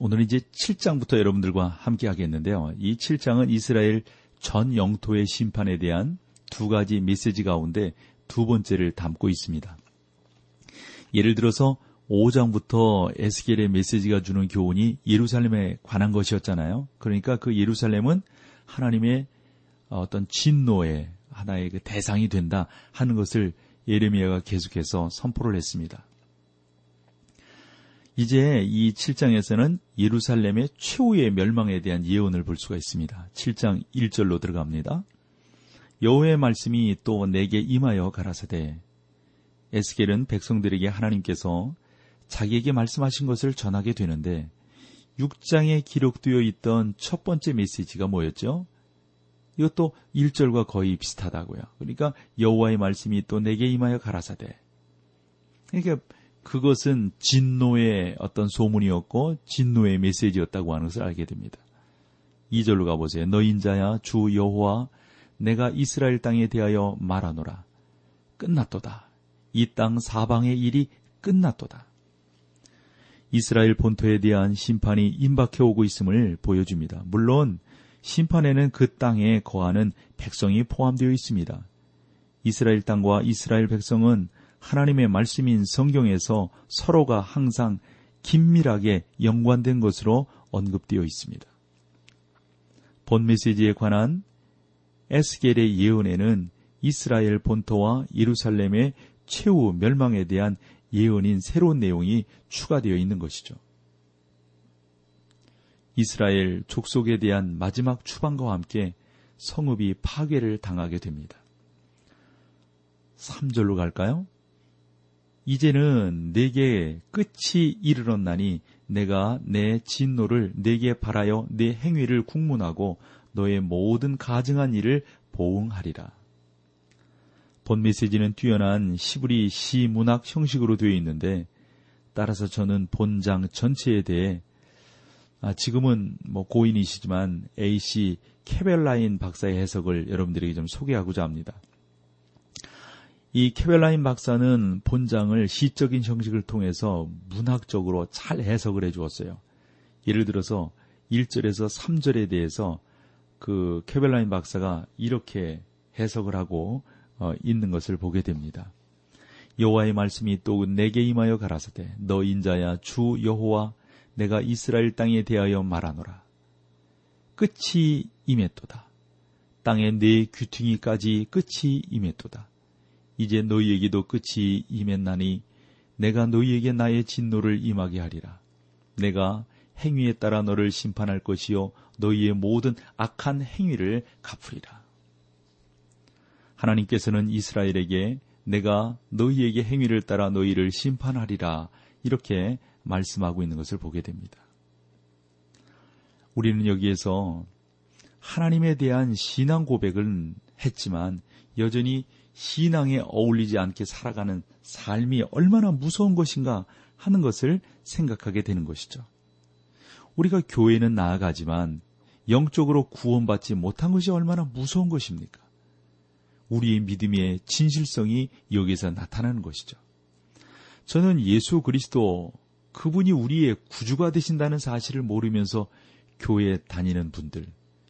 오늘 이제 7장부터 여러분들과 함께 하겠는데요. 이 7장은 이스라엘 전 영토의 심판에 대한 두 가지 메시지 가운데 두 번째를 담고 있습니다. 예를 들어서 5장부터 에스겔의 메시지가 주는 교훈이 예루살렘에 관한 것이었잖아요. 그러니까 그 예루살렘은 하나님의 어떤 진노의 하나의 그 대상이 된다 하는 것을 예레미야가 계속해서 선포를 했습니다. 이제 이 7장에서는 예루살렘의 최후의 멸망에 대한 예언을 볼 수가 있습니다. 7장 1절로 들어갑니다. 여호의 말씀이 또 내게 임하여 가라사대 에스겔은 백성들에게 하나님께서 자기에게 말씀하신 것을 전하게 되는데 6장에 기록되어 있던 첫 번째 메시지가 뭐였죠? 이것도 1절과 거의 비슷하다고요. 그러니까 여호와의 말씀이 또 내게 임하여 가라사대. 그러니까 그것은 진노의 어떤 소문이었고 진노의 메시지였다고 하는 것을 알게 됩니다. 2절로 가보세요. 너 인 자야 주 여호와 내가 이스라엘 땅에 대하여 말하노라. 끝났도다. 이 땅 사방의 일이 끝났도다. 이스라엘 본토에 대한 심판이 임박해 오고 있음을 보여줍니다. 물론 심판에는 그 땅에 거하는 백성이 포함되어 있습니다. 이스라엘 땅과 이스라엘 백성은 하나님의 말씀인 성경에서 서로가 항상 긴밀하게 연관된 것으로 언급되어 있습니다. 본 메시지에 관한 에스겔의 예언에는 이스라엘 본토와 예루살렘의 최후 멸망에 대한 예언인 새로운 내용이 추가되어 있는 것이죠. 이스라엘 족속에 대한 마지막 추방과 함께 성읍이 파괴를 당하게 됩니다. 3절로 갈까요? 이제는 내게 끝이 이르렀나니 내가 내 진노를 내게 바라여 내 행위를 국문하고 너의 모든 가증한 일을 보응하리라. 본 메시지는 뛰어난 시브리 시 문학 형식으로 되어 있는데 따라서 저는 본장 전체에 대해 아, 지금은 뭐 고인이시지만 A.C. 케벨라인 박사의 해석을 여러분들에게 좀 소개하고자 합니다. 이 케벨라인 박사는 본장을 시적인 형식을 통해서 문학적으로 잘 해석을 해 주었어요. 예를 들어서 1절에서 3절에 대해서 그 케벨라인 박사가 이렇게 해석을 하고 어, 있는 것을 보게 됩니다. 여호와의 말씀이 또 내게 임하여 가라사대 너 인자야 주 여호와 내가 이스라엘 땅에 대하여 말하노라. 끝이 임했도다. 땅에 내 귀퉁이까지 끝이 임했도다. 이제 너희에게도 끝이 임했나니 내가 너희에게 나의 진노를 임하게 하리라. 내가 행위에 따라 너를 심판할 것이요 너희의 모든 악한 행위를 갚으리라. 하나님께서는 이스라엘에게 내가 너희에게 행위를 따라 너희를 심판하리라 이렇게 말씀하고 있는 것을 보게 됩니다. 우리는 여기에서 하나님에 대한 신앙 고백은 했지만 여전히 신앙에 어울리지 않게 살아가는 삶이 얼마나 무서운 것인가 하는 것을 생각하게 되는 것이죠. 우리가 교회는 나아가지만 영적으로 구원받지 못한 것이 얼마나 무서운 것입니까? 우리의 믿음의 진실성이 여기서 나타나는 것이죠. 저는 예수 그리스도 그분이 우리의 구주가 되신다는 사실을 모르면서 교회에 다니는 분들,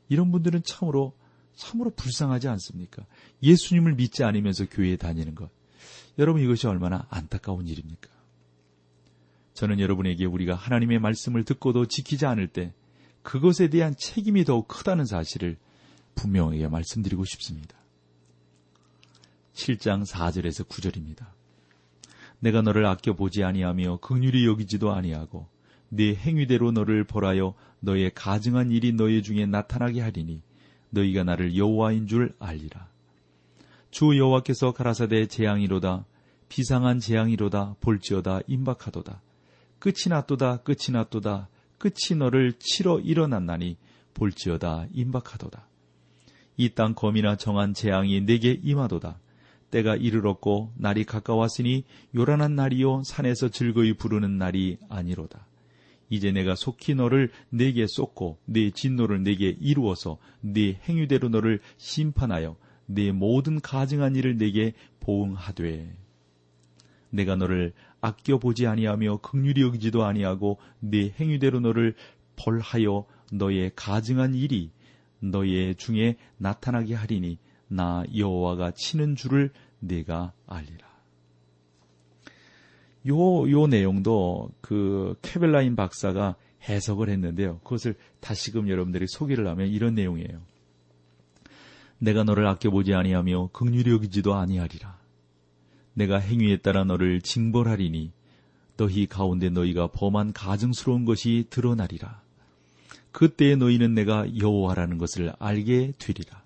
이런 분들은 참으로 참으로 불쌍하지 않습니까? 예수님을 믿지 않으면서 교회에 다니는 것. 여러분 이것이 얼마나 안타까운 일입니까? 저는 여러분에게 우리가 하나님의 말씀을 듣고도 지키지 않을 때 그것에 대한 책임이 더욱 크다는 사실을 분명하게 말씀드리고 싶습니다. 7장 4절에서 9절입니다. 내가 너를 아껴 보지 아니하며 긍휼히 여기지도 아니하고 네 행위대로 너를 벌하여 너의 가증한 일이 너희 중에 나타나게 하리니 너희가 나를 여호와인 줄 알리라. 주 여호와께서 가라사대 재앙이로다 비상한 재앙이로다 볼지어다 임박하도다. 끝이 났도다 끝이 났도다 끝이 너를 치러 일어났나니 볼지어다 임박하도다. 이 땅 검이나 정한 재앙이 내게 임하도다. 때가 이르렀고 날이 가까웠으니 요란한 날이요 산에서 즐거이 부르는 날이 아니로다. 이제 내가 속히 너를 내게 쏟고 네 진노를 내게 이루어서 네 행위대로 너를 심판하여 네 모든 가증한 일을 내게 보응하되 내가 너를 아껴 보지 아니하며 극률이 여기지도 아니하고 네 행위대로 너를 벌하여 너의 가증한 일이 너의 중에 나타나게 하리니 나 여호와가 치는 줄을 내가 알리라. 요, 요 내용도 그 케벨라인 박사가 해석을 했는데요. 그것을 다시금 여러분들이 소개를 하면 이런 내용이에요. 내가 너를 아껴보지 아니하며 극률이 여기지도 아니하리라. 내가 행위에 따라 너를 징벌하리니 너희 가운데 너희가 범한 가증스러운 것이 드러나리라. 그때에 너희는 내가 여호와라는 것을 알게 되리라.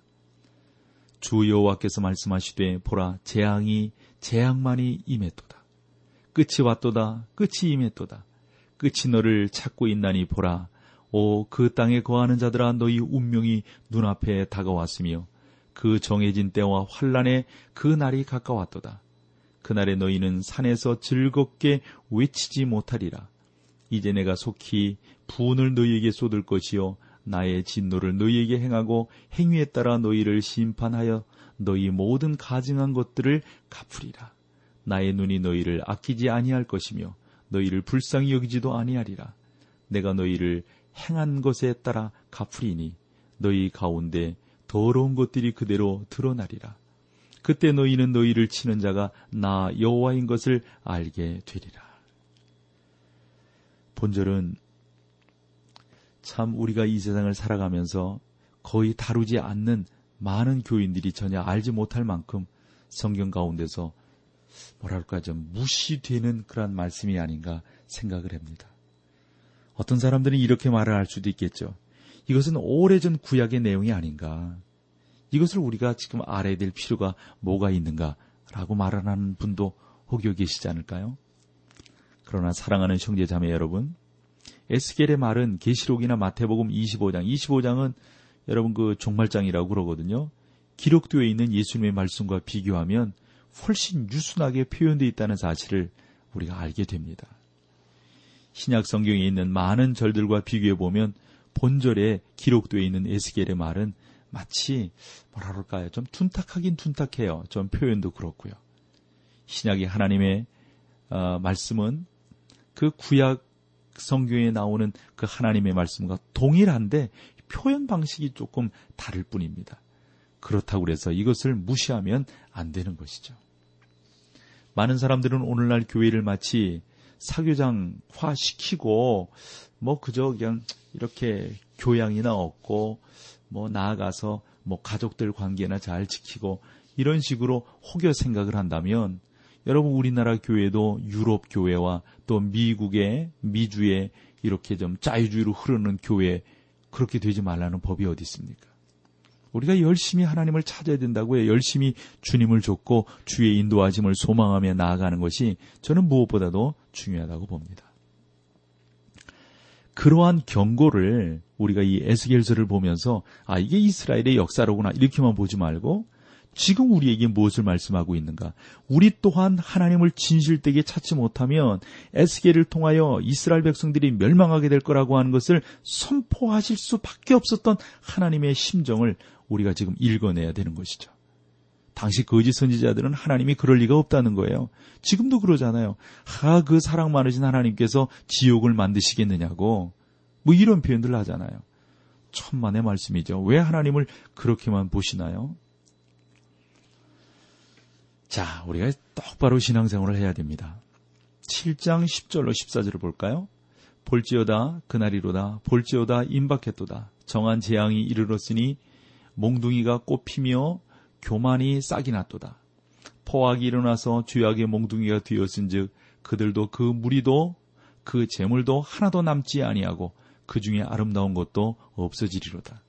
주 여호와께서 말씀하시되 보라 재앙이 재앙만이 임했도다. 끝이 왔도다. 끝이 임했도다. 끝이 너를 찾고 있나니 보라. 오 그 땅에 거하는 자들아 너희 운명이 눈앞에 다가왔으며 그 정해진 때와 환란의 그 날이 가까웠도다. 그날에 너희는 산에서 즐겁게 외치지 못하리라. 이제 내가 속히 분을 너희에게 쏟을 것이요 나의 진노를 너희에게 행하고 행위에 따라 너희를 심판하여 너희 모든 가증한 것들을 갚으리라. 나의 눈이 너희를 아끼지 아니할 것이며 너희를 불쌍히 여기지도 아니하리라. 내가 너희를 행한 것에 따라 갚으리니 너희 가운데 더러운 것들이 그대로 드러나리라. 그때 너희는 너희를 치는 자가 나 여호와인 것을 알게 되리라. 본절은 참 우리가 이 세상을 살아가면서 거의 다루지 않는 많은 교인들이 전혀 알지 못할 만큼 성경 가운데서 뭐랄까 좀 무시되는 그러한 말씀이 아닌가 생각을 합니다. 어떤 사람들은 이렇게 말을 할 수도 있겠죠. 이것은 오래전 구약의 내용이 아닌가. 이것을 우리가 지금 알아야 될 필요가 뭐가 있는가 라고 말하는 분도 혹여 계시지 않을까요? 그러나 사랑하는 형제 자매 여러분, 에스겔의 말은 계시록이나 마태복음 25장, 25장은 여러분 그 종말장이라고 그러거든요. 기록되어 있는 예수님의 말씀과 비교하면 훨씬 유순하게 표현되어 있다는 사실을 우리가 알게 됩니다. 신약 성경에 있는 많은 절들과 비교해 보면 본절에 기록되어 있는 에스겔의 말은 마치 뭐라 그럴까요? 좀 둔탁하긴 둔탁해요. 좀 표현도 그렇고요. 신약의 하나님의 어, 말씀은 그 구약 성경에 나오는 그 하나님의 말씀과 동일한데 표현 방식이 조금 다를 뿐입니다. 그렇다고 해서 이것을 무시하면 안 되는 것이죠. 많은 사람들은 오늘날 교회를 마치 사교장화 시키고 뭐 그저 그냥 이렇게 교양이나 얻고 뭐 나아가서 뭐 가족들 관계나 잘 지키고 이런 식으로 혹여 생각을 한다면 여러분 우리나라 교회도 유럽 교회와 또 미국의 미주의 이렇게 좀 자유주의로 흐르는 교회 그렇게 되지 말라는 법이 어디 있습니까? 우리가 열심히 하나님을 찾아야 된다고요. 열심히 주님을 줬고 주의 인도하심을 소망하며 나아가는 것이 저는 무엇보다도 중요하다고 봅니다. 그러한 경고를 우리가 이 에스겔서를 보면서 아 이게 이스라엘의 역사로구나 이렇게만 보지 말고 지금 우리에게 무엇을 말씀하고 있는가? 우리 또한 하나님을 진실되게 찾지 못하면 에스겔을 통하여 이스라엘 백성들이 멸망하게 될 거라고 하는 것을 선포하실 수밖에 없었던 하나님의 심정을 우리가 지금 읽어내야 되는 것이죠. 당시 거짓 선지자들은 하나님이 그럴 리가 없다는 거예요. 지금도 그러잖아요. 하, 그 사랑 많으신 하나님께서 지옥을 만드시겠느냐고. 뭐 이런 표현들 하잖아요. 천만의 말씀이죠. 왜 하나님을 그렇게만 보시나요? 자, 우리가 똑바로 신앙생활을 해야 됩니다. 7장 10절로 14절을 볼까요? 볼지어다 그날이로다 볼지어다 임박했도다 정한 재앙이 이르렀으니 몽둥이가 꽃피며 교만이 싹이 났도다. 포악이 일어나서 죄악의 몽둥이가 되었은즉 그들도 그 무리도 그 재물도 하나도 남지 아니하고 그 중에 아름다운 것도 없어지리로다.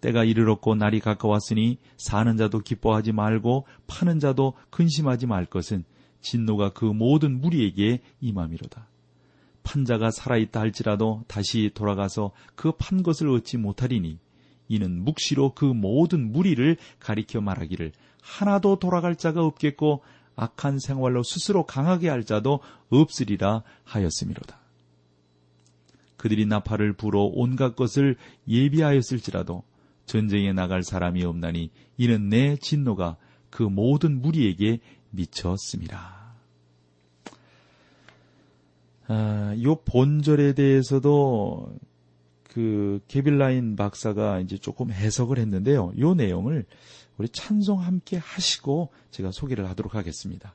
때가 이르렀고 날이 가까웠으니 사는 자도 기뻐하지 말고 파는 자도 근심하지 말 것은 진노가 그 모든 무리에게 임함이로다. 판자가 살아있다 할지라도 다시 돌아가서 그 판 것을 얻지 못하리니 이는 묵시로 그 모든 무리를 가리켜 말하기를 하나도 돌아갈 자가 없겠고 악한 생활로 스스로 강하게 할 자도 없으리라 하였음이로다. 그들이 나팔을 불어 온갖 것을 예비하였을지라도 전쟁에 나갈 사람이 없나니 이는 내 진노가 그 모든 무리에게 미쳤습니다. 아, 요 본절에 대해서도 그 게빌라인 박사가 이제 조금 해석을 했는데요. 요 내용을 우리 찬송 함께 하시고 제가 소개를 하도록 하겠습니다.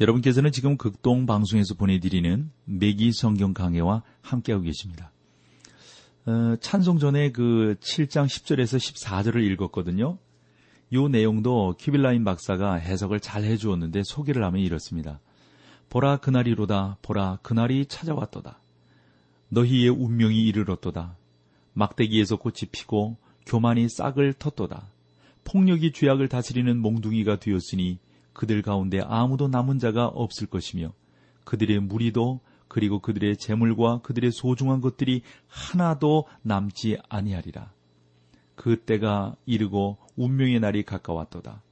여러분께서는 지금 극동 방송에서 보내드리는 매기 성경 강해와 함께하고 계십니다. 어, 찬송 전에 그 7장 10절에서 14절을 읽었거든요. 요 내용도 큐빌라인 박사가 해석을 잘 해주었는데 소개를 하면 이렇습니다. 보라 그날이로다 보라 그날이 찾아왔도다. 너희의 운명이 이르렀도다. 막대기에서 꽃이 피고 교만이 싹을 텄도다. 폭력이 죄악을 다스리는 몽둥이가 되었으니 그들 가운데 아무도 남은 자가 없을 것이며 그들의 무리도 그리고 그들의 재물과 그들의 소중한 것들이 하나도 남지 아니하리라. 그 때가 이르고 운명의 날이 가까웠도다.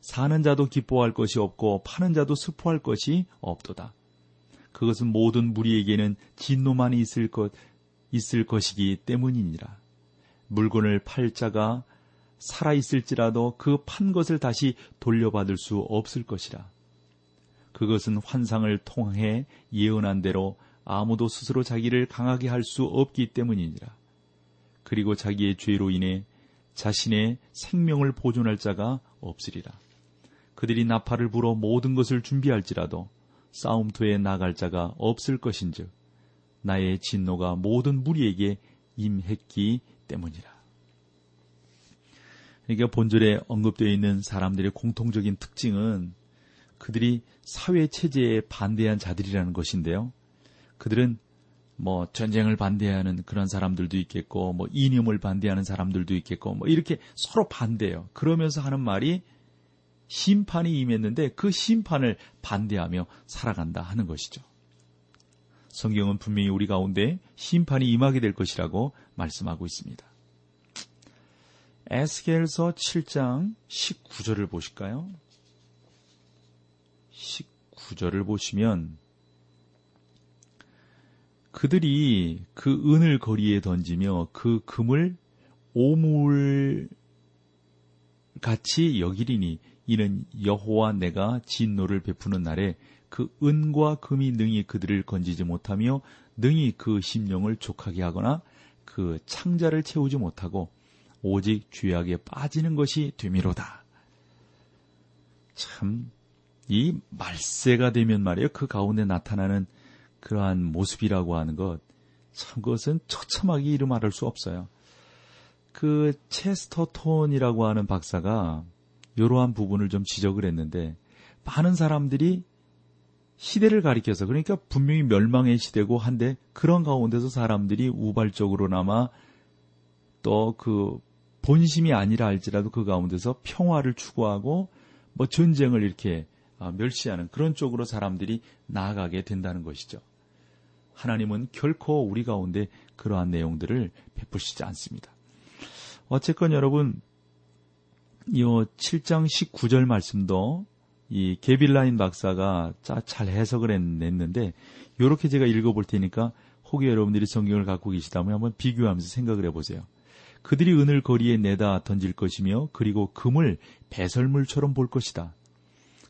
사는 자도 기뻐할 것이 없고 파는 자도 슬퍼할 것이 없도다. 그것은 모든 무리에게는 진노만이 있을 것 있을 것이기 때문이니라. 물건을 팔 자가 살아있을지라도 그 판 것을 다시 돌려받을 수 없을 것이라. 그것은 환상을 통해 예언한 대로 아무도 스스로 자기를 강하게 할 수 없기 때문이니라. 그리고 자기의 죄로 인해 자신의 생명을 보존할 자가 없으리라. 그들이 나팔을 불어 모든 것을 준비할지라도 싸움터에 나갈 자가 없을 것인즉 나의 진노가 모든 무리에게 임했기 때문이라. 그러니까 본절에 언급되어 있는 사람들의 공통적인 특징은 그들이 사회 체제에 반대한 자들이라는 것인데요. 그들은 뭐 전쟁을 반대하는 그런 사람들도 있겠고 뭐 이념을 반대하는 사람들도 있겠고 뭐 이렇게 서로 반대해요. 그러면서 하는 말이 심판이 임했는데 그 심판을 반대하며 살아간다 하는 것이죠. 성경은 분명히 우리 가운데 심판이 임하게 될 것이라고 말씀하고 있습니다. 에스겔서 7장 19절을 보실까요? 19절을 보시면 그들이 그 은을 거리에 던지며 그 금을 오물 같이 여기리니 이는 여호와 내가 진노를 베푸는 날에 그 은과 금이 능히 그들을 건지지 못하며 능히 그 심령을 족하게 하거나 그 창자를 채우지 못하고 오직 죄악에 빠지는 것이 되미로다. 참, 이 말세가 되면 말이에요. 그 가운데 나타나는 그러한 모습이라고 하는 것, 참 그것은 처참하게 이름 말할 수 없어요. 그 체스터톤이라고 하는 박사가 이러한 부분을 좀 지적을 했는데 많은 사람들이 시대를 가리켜서 그러니까 분명히 멸망의 시대고 한데 그런 가운데서 사람들이 우발적으로나마 또 그 본심이 아니라 할지라도 그 가운데서 평화를 추구하고 뭐 전쟁을 이렇게 아, 멸시하는 그런 쪽으로 사람들이 나아가게 된다는 것이죠. 하나님은 결코 우리 가운데 그러한 내용들을 베푸시지 않습니다. 어쨌건 여러분 이 7장 19절 말씀도 이 게빌라인 박사가 잘 해석을 했는데 이렇게 제가 읽어볼 테니까 혹여 여러분들이 성경을 갖고 계시다면 한번 비교하면서 생각을 해보세요. 그들이 은을 거리에 내다 던질 것이며 그리고 금을 배설물처럼 볼 것이다.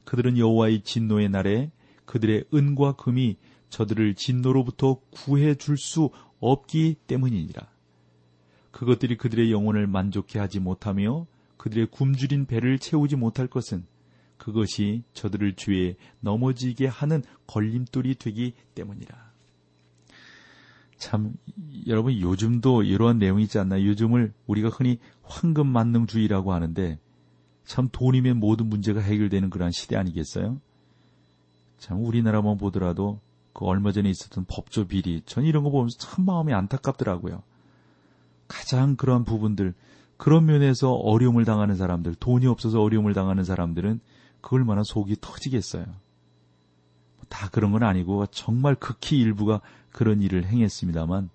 그들은 여호와의 진노의 날에 그들의 은과 금이 저들을 진노로부터 구해 줄 수 없기 때문이니라. 그것들이 그들의 영혼을 만족해 하지 못하며 그들의 굶주린 배를 채우지 못할 것은 그것이 저들을 죄에 넘어지게 하는 걸림돌이 되기 때문이라. 참, 여러분, 요즘도 이러한 내용이 있지 않나요? 요즘을 우리가 흔히 황금 만능주의라고 하는데, 참 돈이면 모든 문제가 해결되는 그러한 시대 아니겠어요? 참, 우리나라만 보더라도 그 얼마 전에 있었던 법조 비리, 전 이런 거 보면서 참 마음이 안타깝더라고요. 가장 그러한 부분들, 그런 면에서 어려움을 당하는 사람들, 돈이 없어서 어려움을 당하는 사람들은 그 얼마나 속이 터지겠어요. 다 그런 건 아니고 정말 극히 일부가 그런 일을 행했습니다만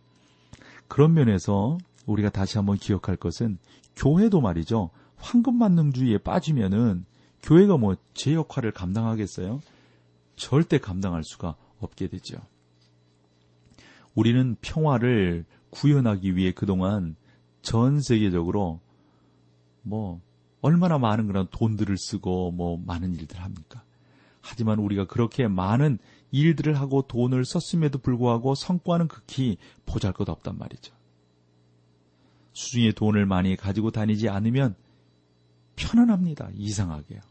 그런 면에서 우리가 다시 한번 기억할 것은 교회도 말이죠. 황금 만능주의에 빠지면은 교회가 뭐 제 역할을 감당하겠어요? 절대 감당할 수가 없게 되죠. 우리는 평화를 구현하기 위해 그동안 전 세계적으로 뭐 얼마나 많은 그런 돈들을 쓰고 뭐 많은 일들을 합니까? 하지만 우리가 그렇게 많은 일들을 하고 돈을 썼음에도 불구하고 성과는 극히 보잘 것 없단 말이죠. 수중에 돈을 많이 가지고 다니지 않으면 편안합니다. 이상하게요.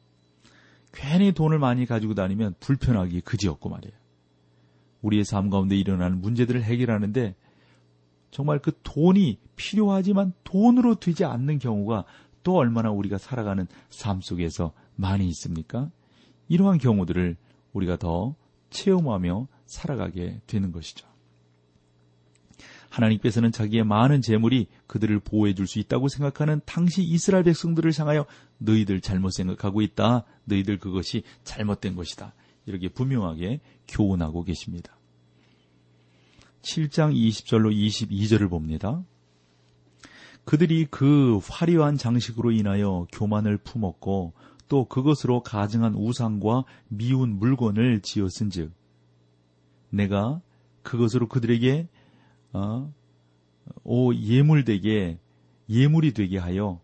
괜히 돈을 많이 가지고 다니면 불편하기 그지없고 말이에요. 우리의 삶 가운데 일어나는 문제들을 해결하는데 정말 그 돈이 필요하지만 돈으로 되지 않는 경우가 또 얼마나 우리가 살아가는 삶 속에서 많이 있습니까? 이러한 경우들을 우리가 더 체험하며 살아가게 되는 것이죠. 하나님께서는 자기의 많은 재물이 그들을 보호해 줄 수 있다고 생각하는 당시 이스라엘 백성들을 향하여 너희들 잘못 생각하고 있다. 너희들 그것이 잘못된 것이다. 이렇게 분명하게 교훈하고 계십니다. 7장 20절로 22절을 봅니다. 그들이 그 화려한 장식으로 인하여 교만을 품었고 또 그것으로 가증한 우상과 미운 물건을 지었은즉 내가 그것으로 그들에게 어, 오 예물되게 예물이 되게 하여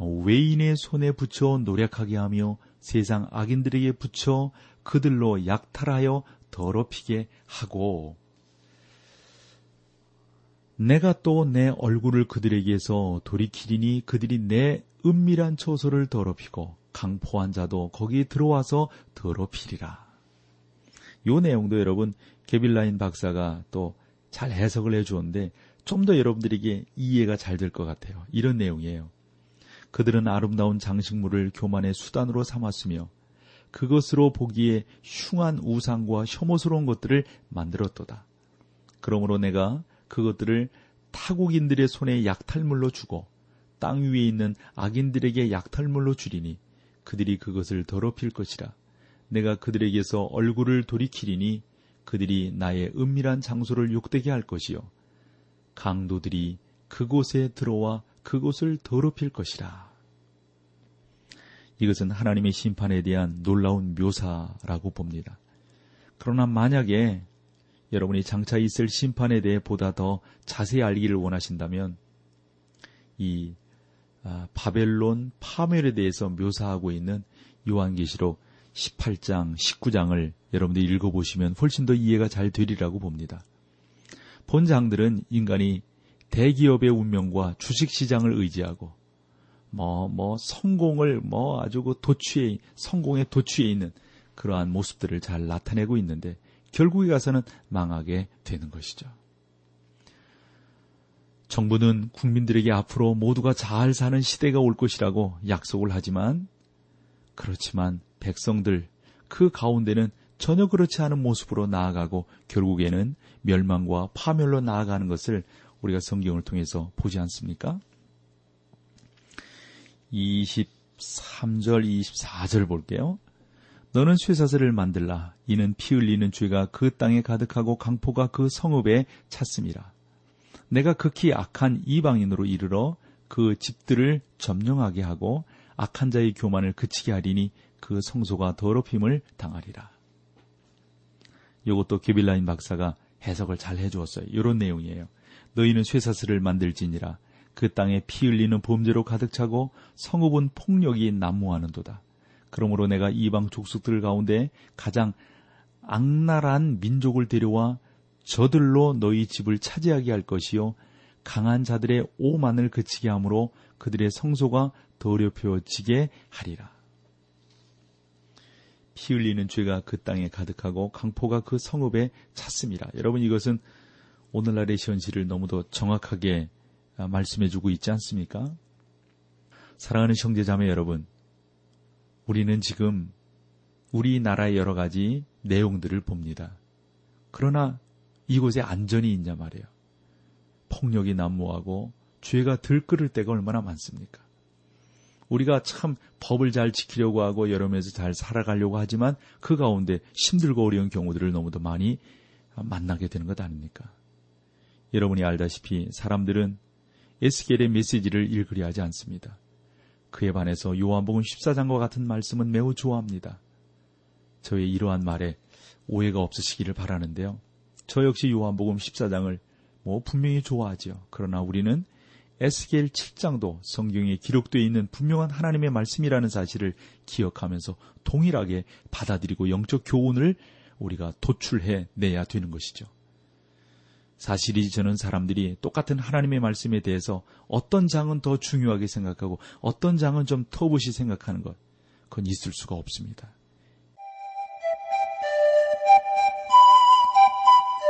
외인의 손에 붙여 노력하게 하며 세상 악인들에게 붙여 그들로 약탈하여 더럽히게 하고 내가 또 내 얼굴을 그들에게서 돌이키리니 그들이 내 은밀한 처소를 더럽히고 강포한 자도 거기 들어와서 더럽히리라. 요 내용도 여러분 게빌라인 박사가 또 잘 해석을 해주었는데 좀 더 여러분들에게 이해가 잘 될 것 같아요. 이런 내용이에요. 그들은 아름다운 장식물을 교만의 수단으로 삼았으며 그것으로 보기에 흉한 우상과 혐오스러운 것들을 만들었도다. 그러므로 내가 그것들을 타국인들의 손에 약탈물로 주고 땅 위에 있는 악인들에게 약탈물로 주리니 그들이 그것을 더럽힐 것이라. 내가 그들에게서 얼굴을 돌이키리니 그들이 나의 은밀한 장소를 욕되게 할 것이요. 강도들이 그곳에 들어와 그곳을 더럽힐 것이라. 이것은 하나님의 심판에 대한 놀라운 묘사라고 봅니다. 그러나 만약에 여러분이 장차 있을 심판에 대해 보다 더 자세히 알기를 원하신다면 이 아, 바벨론 파멸에 대해서 묘사하고 있는 요한계시록 18장, 19장을 여러분들이 읽어보시면 훨씬 더 이해가 잘 되리라고 봅니다. 본장들은 인간이 대기업의 운명과 주식시장을 의지하고 뭐, 뭐, 성공을 뭐 아주 그 도취해, 성공의 도취해 있는 그러한 모습들을 잘 나타내고 있는데 결국에 가서는 망하게 되는 것이죠. 정부는 국민들에게 앞으로 모두가 잘 사는 시대가 올 것이라고 약속을 하지만 그렇지만 백성들 그 가운데는 전혀 그렇지 않은 모습으로 나아가고 결국에는 멸망과 파멸로 나아가는 것을 우리가 성경을 통해서 보지 않습니까? 23절, 24절 볼게요. 너는 쇠사슬을 만들라. 이는 피 흘리는 죄가 그 땅에 가득하고 강포가 그 성읍에 찼습니다. 내가 극히 악한 이방인으로 이르러 그 집들을 점령하게 하고 악한 자의 교만을 그치게 하리니 그 성소가 더럽힘을 당하리라. 이것도 게빌라인 박사가 해석을 잘 해주었어요. 이런 내용이에요. 너희는 쇠사슬을 만들지니라. 그 땅에 피 흘리는 범죄로 가득 차고 성읍은 폭력이 난무하는도다. 그러므로 내가 이방 족속들 가운데 가장 악랄한 민족을 데려와 저들로 너희 집을 차지하게 할 것이요 강한 자들의 오만을 그치게 하므로 그들의 성소가 더럽혀지게 하리라. 피 흘리는 죄가 그 땅에 가득하고 강포가 그 성읍에 찼습니다. 여러분 이것은 오늘날의 현실을 너무도 정확하게 말씀해주고 있지 않습니까? 사랑하는 형제자매 여러분, 우리는 지금 우리나라의 여러 가지 내용들을 봅니다. 그러나 이곳에 안전이 있냐 말이에요. 폭력이 난무하고 죄가 들끓을 때가 얼마나 많습니까? 우리가 참 법을 잘 지키려고 하고 여러 면에서 잘 살아가려고 하지만 그 가운데 힘들고 어려운 경우들을 너무도 많이 만나게 되는 것 아닙니까? 여러분이 알다시피 사람들은 에스겔의 메시지를 읽으려 하지 않습니다. 그에 반해서 요한복음 14장과 같은 말씀은 매우 좋아합니다. 저의 이러한 말에 오해가 없으시기를 바라는데요. 저 역시 요한복음 14장을 뭐 분명히 좋아하지요. 그러나 우리는 에스겔 7장도 성경에 기록되어 있는 분명한 하나님의 말씀이라는 사실을 기억하면서 동일하게 받아들이고 영적 교훈을 우리가 도출해 내야 되는 것이죠. 사실이 저는 사람들이 똑같은 하나님의 말씀에 대해서 어떤 장은 더 중요하게 생각하고 어떤 장은 좀 터부시 생각하는 것, 그건 있을 수가 없습니다.